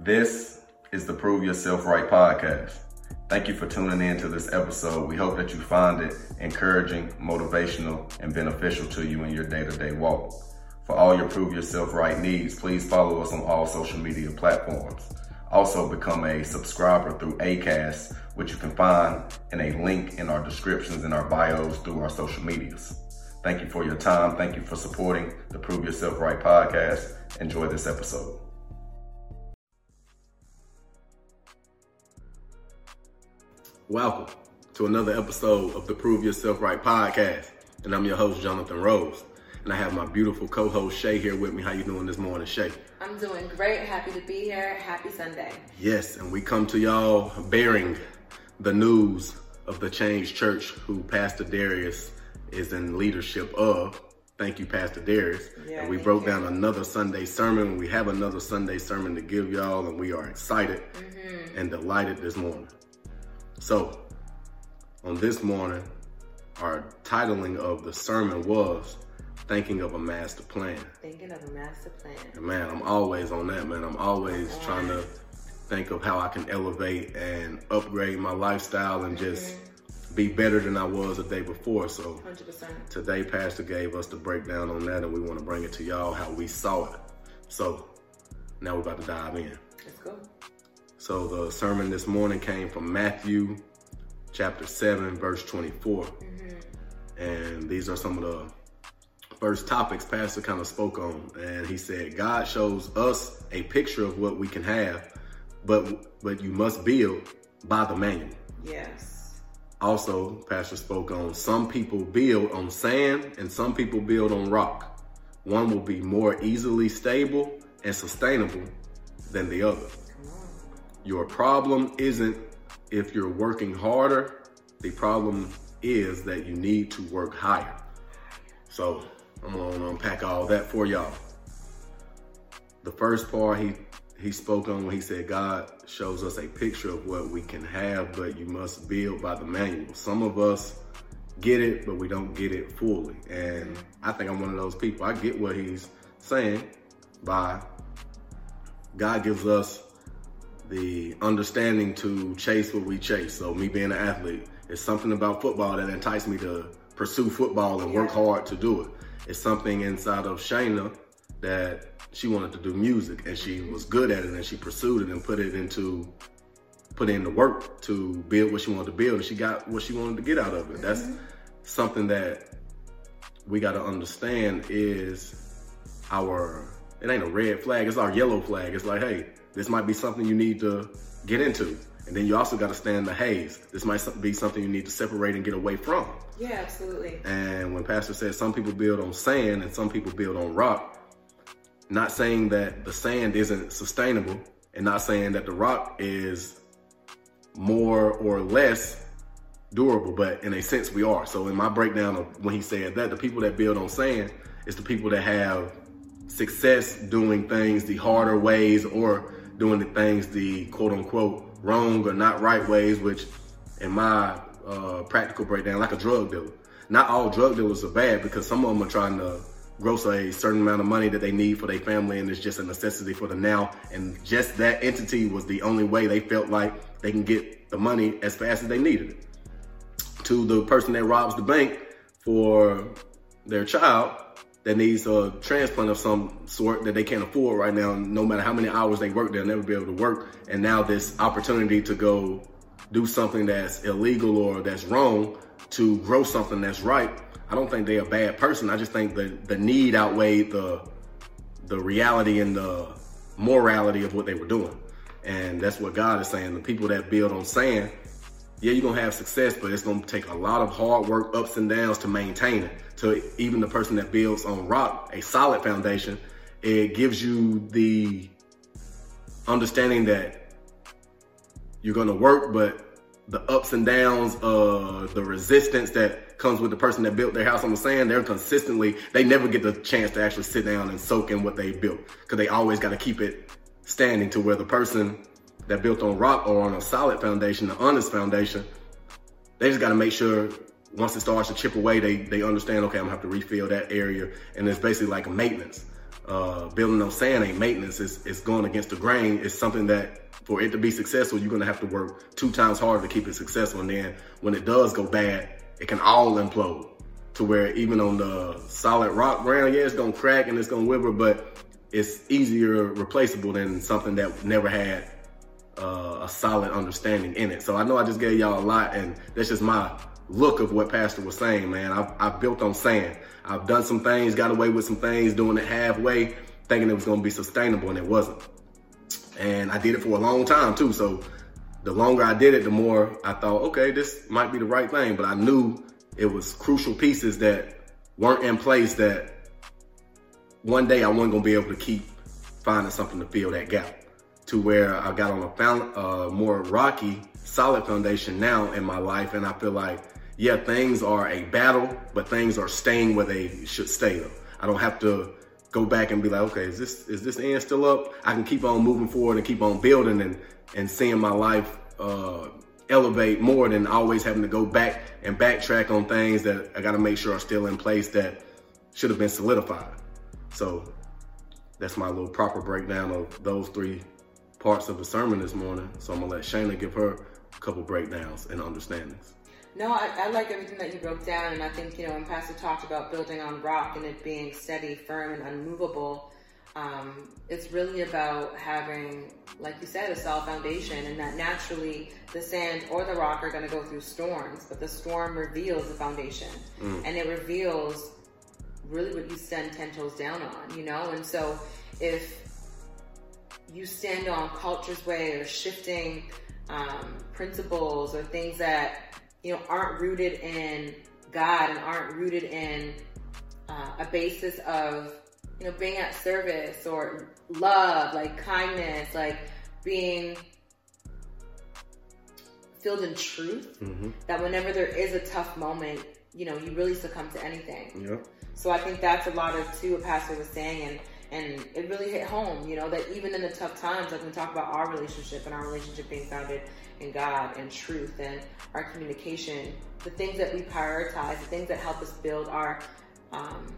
This is the Prove Yourself Right podcast. Thank you for tuning in to this episode. We hope that you find it encouraging, motivational, and beneficial to you in your day to day walk. For all your Prove Yourself Right needs, please follow us on all social media platforms. Also, become a subscriber through ACAST, which you can find in a link in our descriptions and our bios through our social medias. Thank you for your time. Thank you for supporting the Prove Yourself Right podcast. Enjoy this episode. Welcome to another episode of the Prove Yourself Right podcast. And I'm your host, Jonathan Rose. And I have my beautiful co-host Shay here with me. How you doing this morning, Shay? I'm doing great. Happy to be here. Happy Sunday. Yes, and we come to y'all bearing the news of the Change Church, who Pastor Dharius is in leadership of. Thank you, Pastor Dharius. Yeah, and we broke you. down another Sunday sermon. We have another Sunday sermon to give y'all, and we are excited Mm-hmm. and delighted this morning. So, on this morning, our titling of the sermon was Thinking of a Master Plan. Thinking of a master plan. And man, I'm always on that, man. I'm always trying to think of how I can elevate and upgrade my lifestyle and just mm-hmm. be better than I was the day before. So 100%. today, Pastor gave us the breakdown on that, and we want to bring it to y'all how we saw it. So now we're about to dive in. Let's go. So the sermon this morning came from Matthew chapter 7, verse 24. Mm-hmm. And these are some of the first topics Pastor kind of spoke on. And he said, God shows us a picture of what we can have, but but you must build by the manual. Yes. Also, Pastor spoke on some people build on sand and some people build on rock. One will be more easily stable and sustainable than the other. Your problem isn't if you're working harder, the problem is that you need to work higher. So I'm gonna unpack all that for y'all. The first part he he spoke on when he said God shows us a picture of what we can have, but you must build by the manual. Some of us get it, but we don't get it fully. And I think I'm one of those people. I get what he's saying by God gives us the understanding to chase what we chase. So me being an athlete, it's something about football that enticed me to pursue football and work hard to do it. It's something inside of Shayna that she wanted to do music and she was good at it and she pursued it and put it into put in the work to build what she wanted to build and she got what she wanted to get out of it. That's mm-hmm. something that we got to understand is our it ain't a red flag it's our yellow flag it's like hey this might be something you need to get into and then you also got to stand the haze this might be something you need to separate and get away from Yeah, absolutely. and when pastor said some people build on sand and some people build on rock not saying that the sand isn't sustainable and not saying that the rock is more or less durable, but in a sense we are. So in my breakdown of when he said that, the people that build on sand is the people that have success doing things the harder ways or doing the things the quote unquote wrong or not right ways, which in my uh, practical breakdown, like a drug dealer. Not all drug dealers are bad because some of them are trying to gross a certain amount of money that they need for their family and it's just a necessity for the now. And just that entity was the only way they felt like they can get the money as fast as they needed it to the person that robs the bank for their child that needs a transplant of some sort that they can't afford right now. No matter how many hours they work, they'll never be able to work. And now this opportunity to go do something that's illegal or that's wrong to grow something that's right. I don't think they're a bad person. I just think the the need outweighed the the reality and the morality of what they were doing. And that's what God is saying. The people that build on sand, yeah, you're gonna have success, but it's gonna take a lot of hard work, ups and downs to maintain it. To even the person that builds on rock, a solid foundation, it gives you the understanding that you're gonna work, but the ups and downs, uh, the resistance that comes with the person that built their house on the sand, they're consistently, they never get the chance to actually sit down and soak in what they built. Cause they always gotta keep it standing to where the person that built on rock or on a solid foundation, an honest foundation, they just got to make sure once it starts to chip away, they they understand. Okay, I'm gonna have to refill that area, and it's basically like a maintenance. uh, building on sand ain't maintenance. It's, it's going against the grain. It's something that for it to be successful, you're to have to work two times harder to keep it successful. And then when it does go bad, it can all implode to where even on the solid rock ground, yeah, it's to crack and it's going to wither, but it's easier replaceable than something that never had uh, a solid understanding in it. So I know I just gave y'all a lot and that's just my look of what Pastor was saying, man. I've, I've built on sand. I've done some things, got away with some things, doing it halfway, thinking it was going to be sustainable, and it wasn't. And I did it for a long time too. So the longer I did it, the more I thought, okay, this might be the right thing. But I knew it was crucial pieces that weren't in place that one day I wasn't going to be able to keep finding something to fill that gap to where I got on a found, uh, more rocky, solid foundation now in my life. And I feel like yeah, things are a battle, but things are staying where they should stay though. I don't have to go back and be like, okay, is this is this end still up? I can keep on moving forward and keep on building and and seeing my life uh, elevate more than always having to go back and backtrack on things that I got to make sure are still in place that should have been solidified. So that's my little proper breakdown of those three parts of the sermon this morning. So I'm gonna let Shayna give her a couple breakdowns and understandings. No, I, I, like everything that you broke down, and I think you know when Pastor talked about building on rock and it being steady, firm, and unmovable. Um, it's really about having, like you said, a solid foundation, and that naturally the sand or the rock are going to go through storms, but the storm reveals the foundation, mm. and it reveals really what you stand ten toes down on, you know. And so if you stand on culture's way or shifting um, principles or things that you know, aren't rooted in God and aren't rooted in uh, a basis of, you know, being at service or love, like kindness, like being filled in truth. Mm-hmm. That whenever there is a tough moment, you know, you really succumb to anything. Yep. So I think that's a lot of too what Pastor was saying, and and it really hit home. You know that even in the tough times, like we talk about our relationship and our relationship being founded in God and truth and our communication, the things that we prioritize, the things that help us build our um,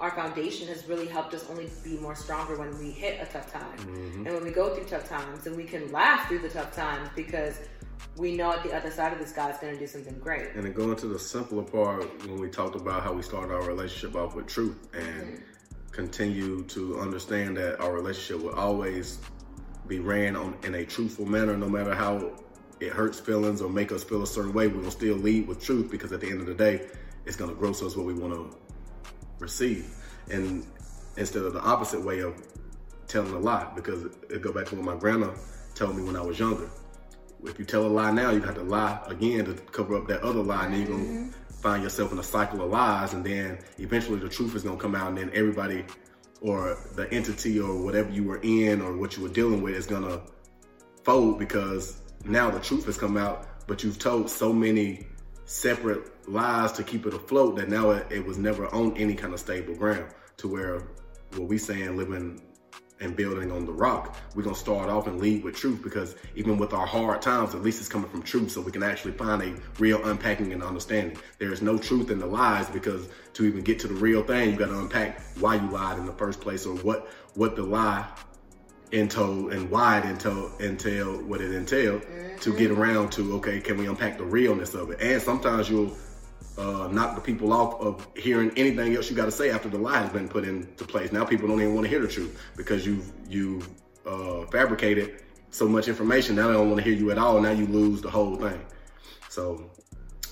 our foundation has really helped us only be more stronger when we hit a tough time. Mm-hmm. And when we go through tough times, and we can laugh through the tough times because we know at the other side of this, God's going to do something great. And then going to the simpler part, when we talked about how we started our relationship off with truth and mm-hmm. Continue to understand that our relationship will always be ran on in a truthful manner, no matter how it hurts feelings or make us feel a certain way. We're gonna still lead with truth because at the end of the day, it's gonna grow us what we want to receive, and instead of the opposite way of telling a lie. Because it go back to what my grandma told me when I was younger. If you tell a lie now, you have to lie again to cover up that other lie, and you're gonna mm-hmm. Find yourself in a cycle of lies, and then eventually the truth is gonna come out, and then everybody or the entity or whatever you were in or what you were dealing with is gonna fold because now the truth has come out, but you've told so many separate lies to keep it afloat that now it, it was never on any kind of stable ground to where what we saying living and building on the rock, we're gonna start off and lead with truth because even with our hard times, at least it's coming from truth, so we can actually find a real unpacking and understanding. There is no truth in the lies because to even get to the real thing, you gotta unpack why you lied in the first place or what what the lie entailed and why it entailed, entailed what it entailed mm-hmm. to get around to okay, can we unpack the realness of it? And sometimes you'll uh, knock the people off of hearing anything else you got to say after the lie has been put into place. Now people don't even want to hear the truth because you've you've uh, fabricated so much information. Now they don't want to hear you at all. Now you lose the whole thing. So,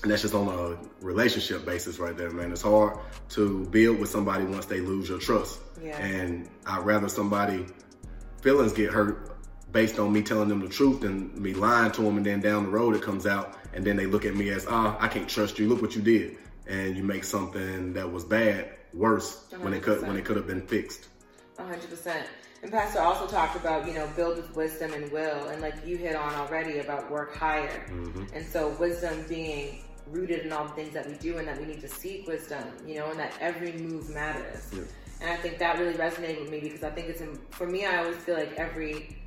and that's just on a relationship basis right there, man. It's hard to build with somebody once they lose your trust. Yeah. And I'd rather somebody feelings get hurt based on me telling them the truth than me lying to them and then down the road it comes out and then they look at me as ah I can't trust you look what you did and you make something that was bad worse 100%. when it could when it could have been fixed 100% and pastor also talked about you know build with wisdom and will and like you hit on already about work higher mm-hmm. and so wisdom being rooted in all the things that we do and that we need to seek wisdom you know and that every move matters yeah. and i think that really resonated with me because i think it's for me i always feel like every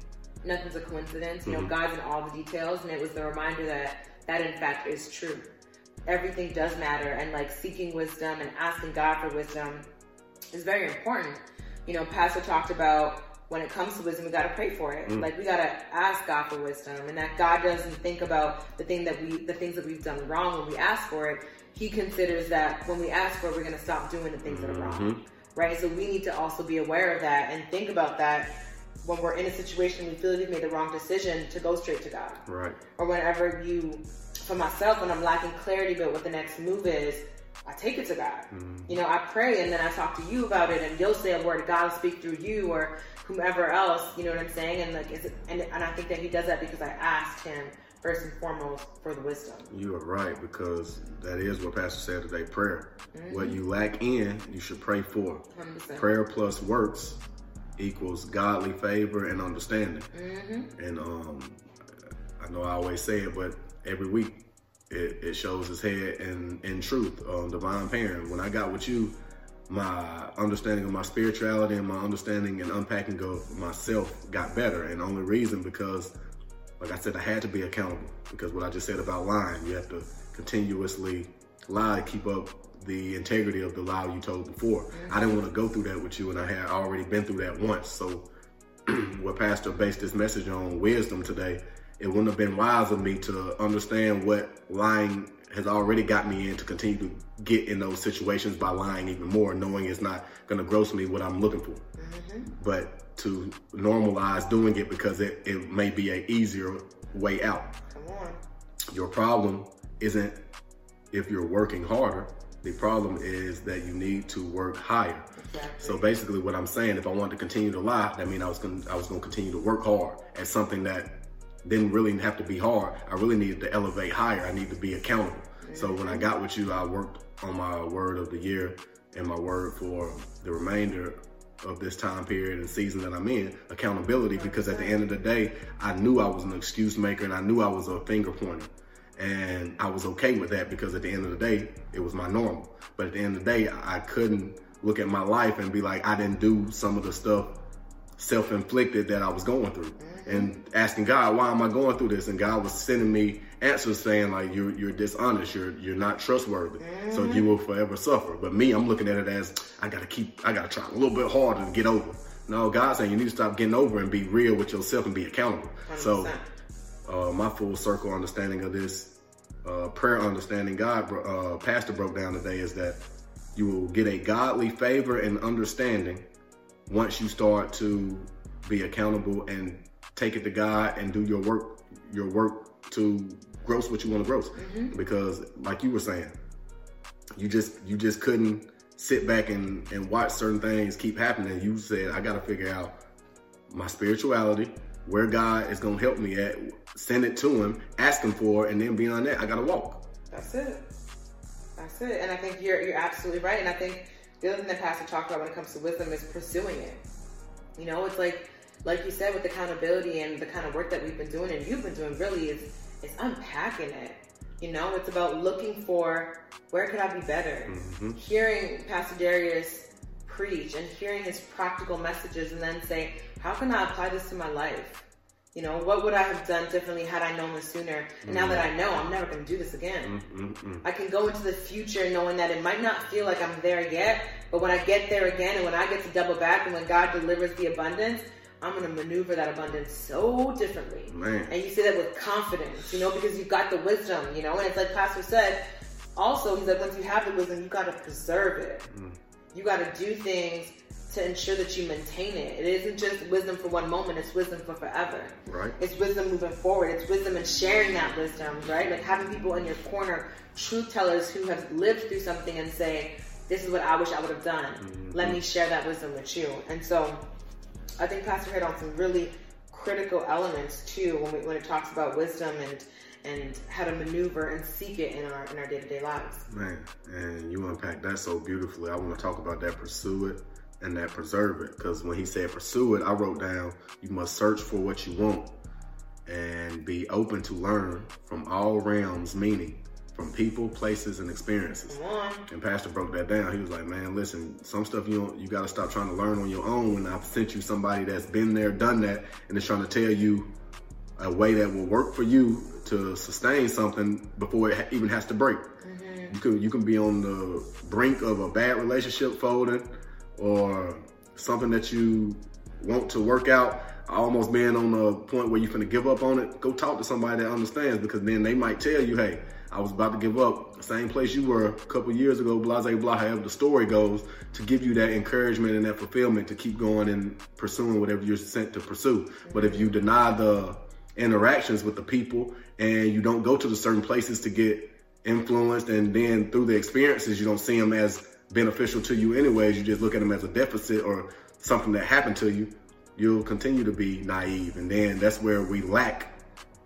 nothing's a coincidence. You know, mm-hmm. God's in all the details, and it was the reminder that that in fact is true. Everything does matter, and like seeking wisdom and asking God for wisdom is very important. you know, Pastor talked about when it comes to wisdom, we got to pray for it. Mm. Like we got to ask God for wisdom, and that God doesn't think about the thing that we, the things that we've done wrong when we ask for it. He considers that when we ask for it, we're going to stop doing the things mm-hmm. that are wrong, mm-hmm. right? So we need to also be aware of that and think about that when we're in a situation we feel like we've made the wrong decision to go straight to God, right? Or whenever you, for myself, when I'm lacking clarity about what the next move is, I take it to God. Mm-hmm. You know, I pray and then I talk to you about it, and you'll say a word. God will speak through you or whomever else. You know what I'm saying? And like, it, and and I think that He does that because I asked Him first and foremost for the wisdom. You are right because that is what Pastor said today. Prayer. Mm-hmm. What you lack in, you should pray for. 100%. Prayer plus works equals godly favor and understanding. Mm-hmm. And um, I know I always say it, but every week it, it shows his head in, in truth, um, divine parent. When I got with you, my understanding of my spirituality and my understanding and unpacking of myself got better. And the only reason because, like I said, I had to be accountable because what I just said about lying, you have to continuously lie, to keep up the integrity of the lie you told before. Mm-hmm. I didn't want to go through that with you, and I had already been through that once. So, what Pastor based this message on wisdom today it wouldn't have been wise of me to understand what lying has already got me in to continue to get in those situations by lying even more, knowing it's not going to gross me what I'm looking for. Mm-hmm. But to normalize doing it because it, it may be a easier way out. Come on. Your problem isn't if you're working harder. The problem is that you need to work higher. Exactly. So basically, what I'm saying, if I wanted to continue to lie, that means I was going I was going to continue to work hard at something that didn't really have to be hard. I really needed to elevate higher. I need to be accountable. So when I got with you, I worked on my word of the year and my word for the remainder of this time period and season that I'm in, accountability, because at the end of the day, I knew I was an excuse maker and I knew I was a finger pointer. And I was okay with that because at the end of the day, it was my normal. But at the end of the day, I couldn't look at my life and be like, I didn't do some of the stuff self-inflicted that I was going through and asking God, why am I going through this? And God was sending me answers saying like you're you're dishonest, you're you're not trustworthy, mm-hmm. so you will forever suffer. But me, I'm looking at it as I gotta keep, I gotta try a little bit harder to get over. No, God's saying you need to stop getting over and be real with yourself and be accountable. 100%. So, uh, my full circle understanding of this uh, prayer understanding God uh, pastor broke down today is that you will get a godly favor and understanding once you start to be accountable and take it to God and do your work, your work to gross what you want to gross. Mm-hmm. Because like you were saying, you just you just couldn't sit back and, and watch certain things keep happening. You said, I gotta figure out my spirituality, where God is gonna help me at, send it to him, ask him for it, and then beyond that, I gotta walk. That's it. That's it. And I think you're you're absolutely right. And I think the other thing that Pastor talked about when it comes to wisdom is pursuing it. You know, it's like like you said, with accountability and the kind of work that we've been doing and you've been doing really is is unpacking it. You know, it's about looking for where could I be better? Mm-hmm. Hearing Pastor Dharius preach and hearing his practical messages and then say, how can I apply this to my life? You know, what would I have done differently had I known this sooner? And mm-hmm. now that I know, I'm never going to do this again. Mm-hmm. I can go into the future knowing that it might not feel like I'm there yet, but when I get there again and when I get to double back and when God delivers the abundance, I'm gonna maneuver that abundance so differently. Man. And you say that with confidence, you know, because you've got the wisdom, you know, and it's like Pastor said, also he's like once you have the wisdom, you gotta preserve it. Mm. You gotta do things to ensure that you maintain it. It isn't just wisdom for one moment, it's wisdom for forever. Right. It's wisdom moving forward. It's wisdom and sharing that wisdom, right? Like having people in your corner, truth tellers who have lived through something and say, This is what I wish I would have done. Mm-hmm. Let me share that wisdom with you. And so I think Pastor hit on some really critical elements too when, we, when it talks about wisdom and and how to maneuver and seek it in our in our day to day lives. Man, and you unpack that so beautifully. I want to talk about that pursue it and that preserve it because when he said pursue it, I wrote down you must search for what you want and be open to learn from all realms, meaning from people, places, and experiences. And Pastor broke that down. He was like, "Man, listen, some stuff you don't, you got to stop trying to learn on your own. When I've sent you somebody that's been there, done that, and is trying to tell you a way that will work for you to sustain something before it even has to break. Mm-hmm. You can you can be on the brink of a bad relationship folding, or something that you want to work out, almost being on the point where you're gonna give up on it, go talk to somebody that understands because then they might tell you, hey, I was about to give up, same place you were a couple years ago, blah, blah, blah, however the story goes, to give you that encouragement and that fulfillment to keep going and pursuing whatever you're sent to pursue. But if you deny the interactions with the people and you don't go to the certain places to get influenced and then through the experiences, you don't see them as beneficial to you anyways, you just look at them as a deficit or something that happened to you, you'll continue to be naive. And then that's where we lack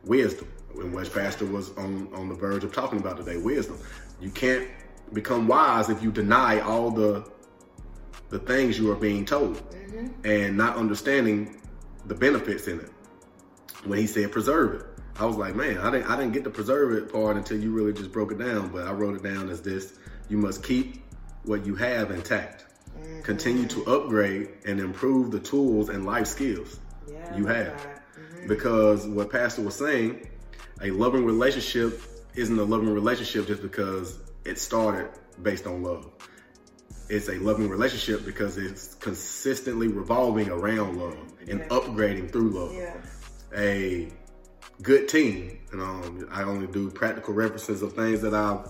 wisdom, which Pastor was on, on the verge of talking about today, wisdom. You can't become wise if you deny all the the things you are being told mm-hmm. and not understanding the benefits in it. When he said preserve it, I was like, man, I didn't I didn't get the preserve it part until you really just broke it down. But I wrote it down as this: you must keep what you have intact. Mm-hmm. Continue to upgrade and improve the tools and life skills yeah, you have. Mm-hmm. Because what Pastor was saying, a loving relationship isn't a loving relationship just because it started based on love. It's a loving relationship because it's consistently revolving around love and upgrading through love. Yeah. A good team, and um, I only do practical references of things that I've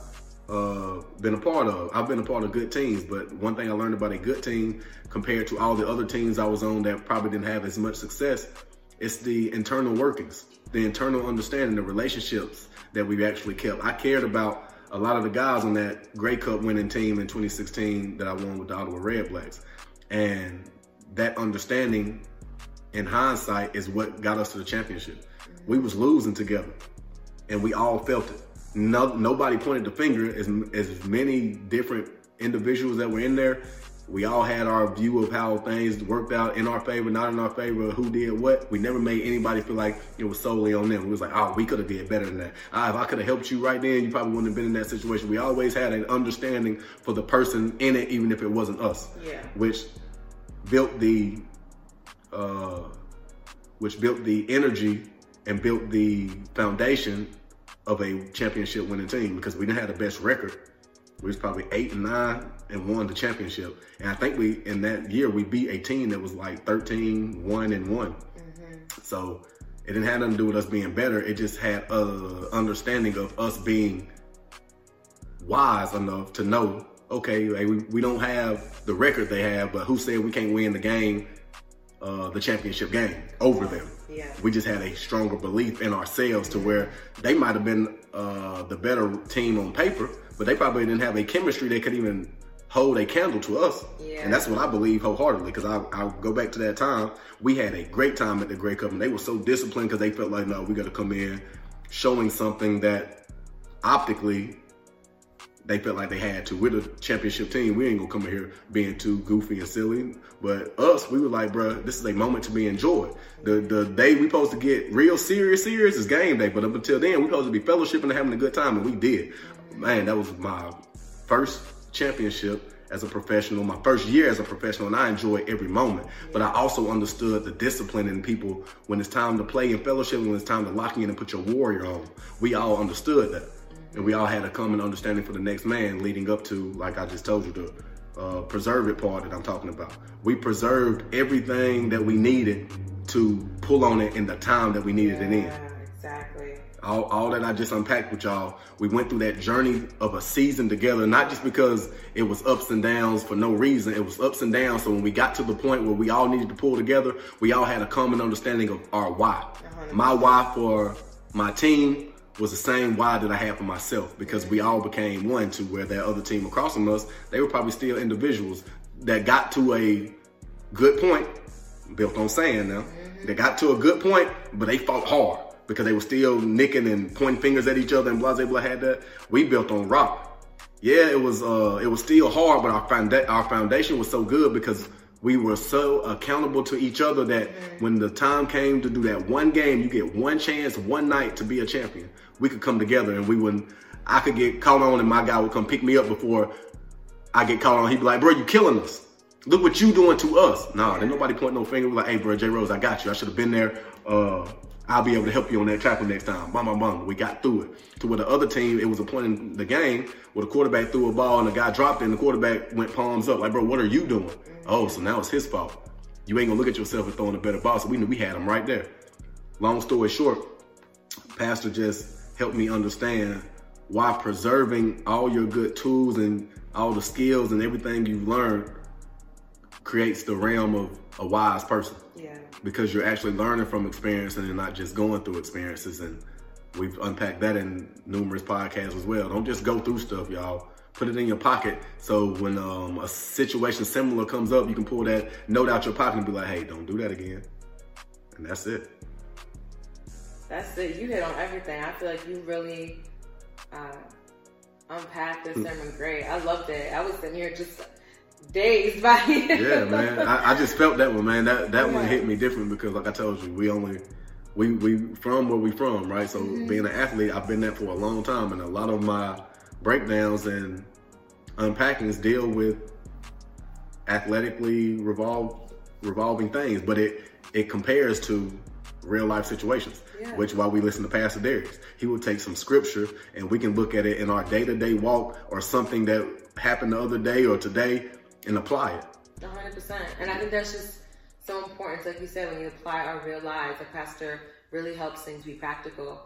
uh, been a part of. I've been a part of good teams, but one thing I learned about a good team compared to all the other teams I was on that probably didn't have as much success, it's the internal workings, the internal understanding, the relationships that we actually kept. I cared about a lot of the guys on that Grey Cup winning team in 2016 that I won with the Ottawa Redblacks. And that understanding in hindsight is what got us to the championship. We was losing together and we all felt it no, nobody pointed the finger. As, as many different individuals that were in there, we all had our view of how things worked out in our favor, not in our favor, who did what. We never made anybody feel like it was solely on them. It was like, oh, we could have did better than that. Ah, if I could have helped you right then, you probably wouldn't have been in that situation. We always had an understanding for the person in it, even if it wasn't us. Yeah. Which built the, uh, which built the energy and built the foundation of a championship winning team because we didn't have the best record. We was probably eight and nine and won the championship. And I think we in that year we beat a team that was like 13, one and one. Mm-hmm. So it didn't have nothing to do with us being better. It just had a understanding of us being wise enough to know, okay, we, we don't have the record they have, but who said we can't win the game, uh, the championship game over them? Yeah. We just had a stronger belief in ourselves to where they might have been uh, the better team on paper, but they probably didn't have a chemistry that could even hold a candle to us. Yeah. And that's what I believe wholeheartedly because I, I go back to that time. We had a great time at the Grey Cup and they were so disciplined because they felt like, no, we got to come in showing something that optically they felt like they had to. We're the championship team. We ain't gonna come in here being too goofy and silly. But us, we were like, bro, this is a moment to be enjoyed. The the day we supposed to get real serious, serious is game day. But up until then, we supposed to be fellowshipping and having a good time, and we did. Man, that was my first championship as a professional, my first year as a professional, and I enjoyed every moment. But I also understood the discipline in people when it's time to play in fellowship, when it's time to lock in and put your warrior on. We all understood that and we all had a common understanding for the next man leading up to, like I just told you, the uh, preserve it part that I'm talking about. We preserved everything that we needed to pull on it in the time that we needed yeah, it in. Exactly. All, all that I just unpacked with y'all, we went through that journey of a season together, not just because it was ups and downs for no reason. It was ups and downs. So when we got to the point where we all needed to pull together, we all had a common understanding of our why. 100. My why for my team was the same why that I had for myself because we all became one to where that other team across from us, they were probably still individuals that got to a good point, built on sand now. Mm-hmm. They got to a good point, but they fought hard because they were still nicking and pointing fingers at each other and blah blah blah had that. We built on rock. Yeah, it was uh it was still hard, but our founda- our foundation was so good because we were so accountable to each other that mm-hmm. when the time came to do that one game, you get one chance, one night to be a champion. We could come together and we wouldn't, I could get called on and my guy would come pick me up before I get called on. He'd be like, bro, you killing us. Look what you doing to us. Nah, there's nobody point no finger. We're like, hey, bro, J Rose, I got you. I should have been there. Uh, I'll be able to help you on that tackle next time. Bum, bum, bum. We got through it. To where the other team, it was a point in the game where the quarterback threw a ball and the guy dropped it and the quarterback went palms up. Like, bro, what are you doing? Oh, so now it's his fault. You ain't gonna look at yourself and throwing a better ball. So we knew we had him right there. Long story short, Pastor just helped me understand why preserving all your good tools and all the skills and everything you've learned creates the realm of a wise person. Yeah. Because you're actually learning from experience and you're not just going through experiences. And we've unpacked that in numerous podcasts as well. Don't just go through stuff, y'all. Put it in your pocket so when um, a situation similar comes up, you can pull that note out your pocket and be like, hey, don't do that again. And that's it. That's it. You hit on everything. I feel like you really uh, unpacked this sermon great. I loved it. I was sitting here just dazed by it. yeah, man. I, I, just felt that one, man. That that yeah. one hit me different because, like I told you, we only we we from where we from, right? So mm-hmm. being an athlete, I've been that for a long time, and a lot of my breakdowns and unpackings deal with athletically revolve revolving things, but it it compares to real life situations. Yeah. Which while we listen to Pastor Dharius, he will take some scripture and we can look at it in our day to day walk or something that happened the other day or today and apply it. 100%. And I think that's just so important. Like you said, when you apply our real lives, the pastor really helps things be practical.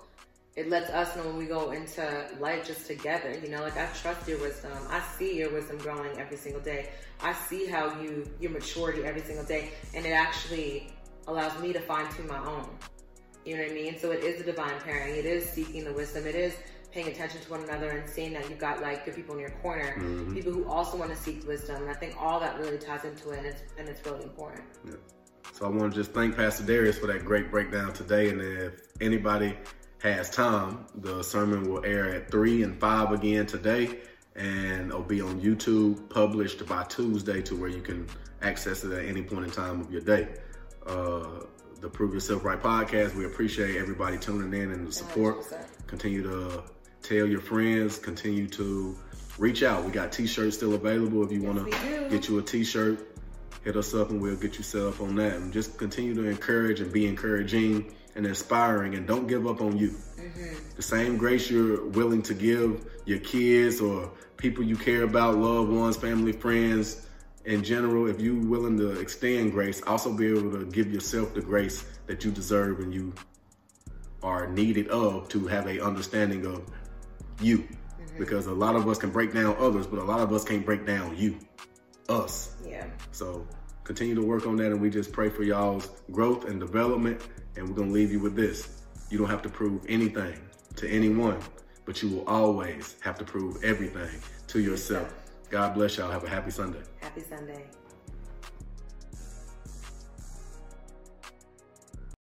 It lets us know when we go into life just together. You know, like I trust your wisdom. I see your wisdom growing every single day. I see how you your maturity every single day, and it actually allows me to fine tune my own. You know what I mean? So it is a divine pairing. It is seeking the wisdom. It is paying attention to one another and seeing that you've got like good people in your corner, mm-hmm. people who also want to seek wisdom. And I think all that really ties into it, and it's and it's really important. Yeah. So I want to just thank Pastor Dharius for that great breakdown today. And if anybody has time, the sermon will air at three and five again today, and it'll be on YouTube, published by Tuesday, to where you can access it at any point in time of your day. Uh, the Prove Yourself Right podcast. We appreciate everybody tuning in and the support. 100%. Continue to tell your friends, continue to reach out. We got t-shirts still available. If you want to get you a t-shirt, hit us up and we'll get you set up on that. And just continue to encourage and be encouraging and inspiring and don't give up on you. Mm-hmm. The same grace you're willing to give your kids or people you care about, loved ones, family, friends, in general, if you're willing to extend grace, also be able to give yourself the grace that you deserve and you are needed of to have a understanding of you. Mm-hmm. Because a lot of us can break down others, but a lot of us can't break down you, us. Yeah. So continue to work on that, and we just pray for y'all's growth and development. And we're gonna leave you with this: you don't have to prove anything to anyone, but you will always have to prove everything to yourself. God bless y'all. Have a happy Sunday. Happy Sunday.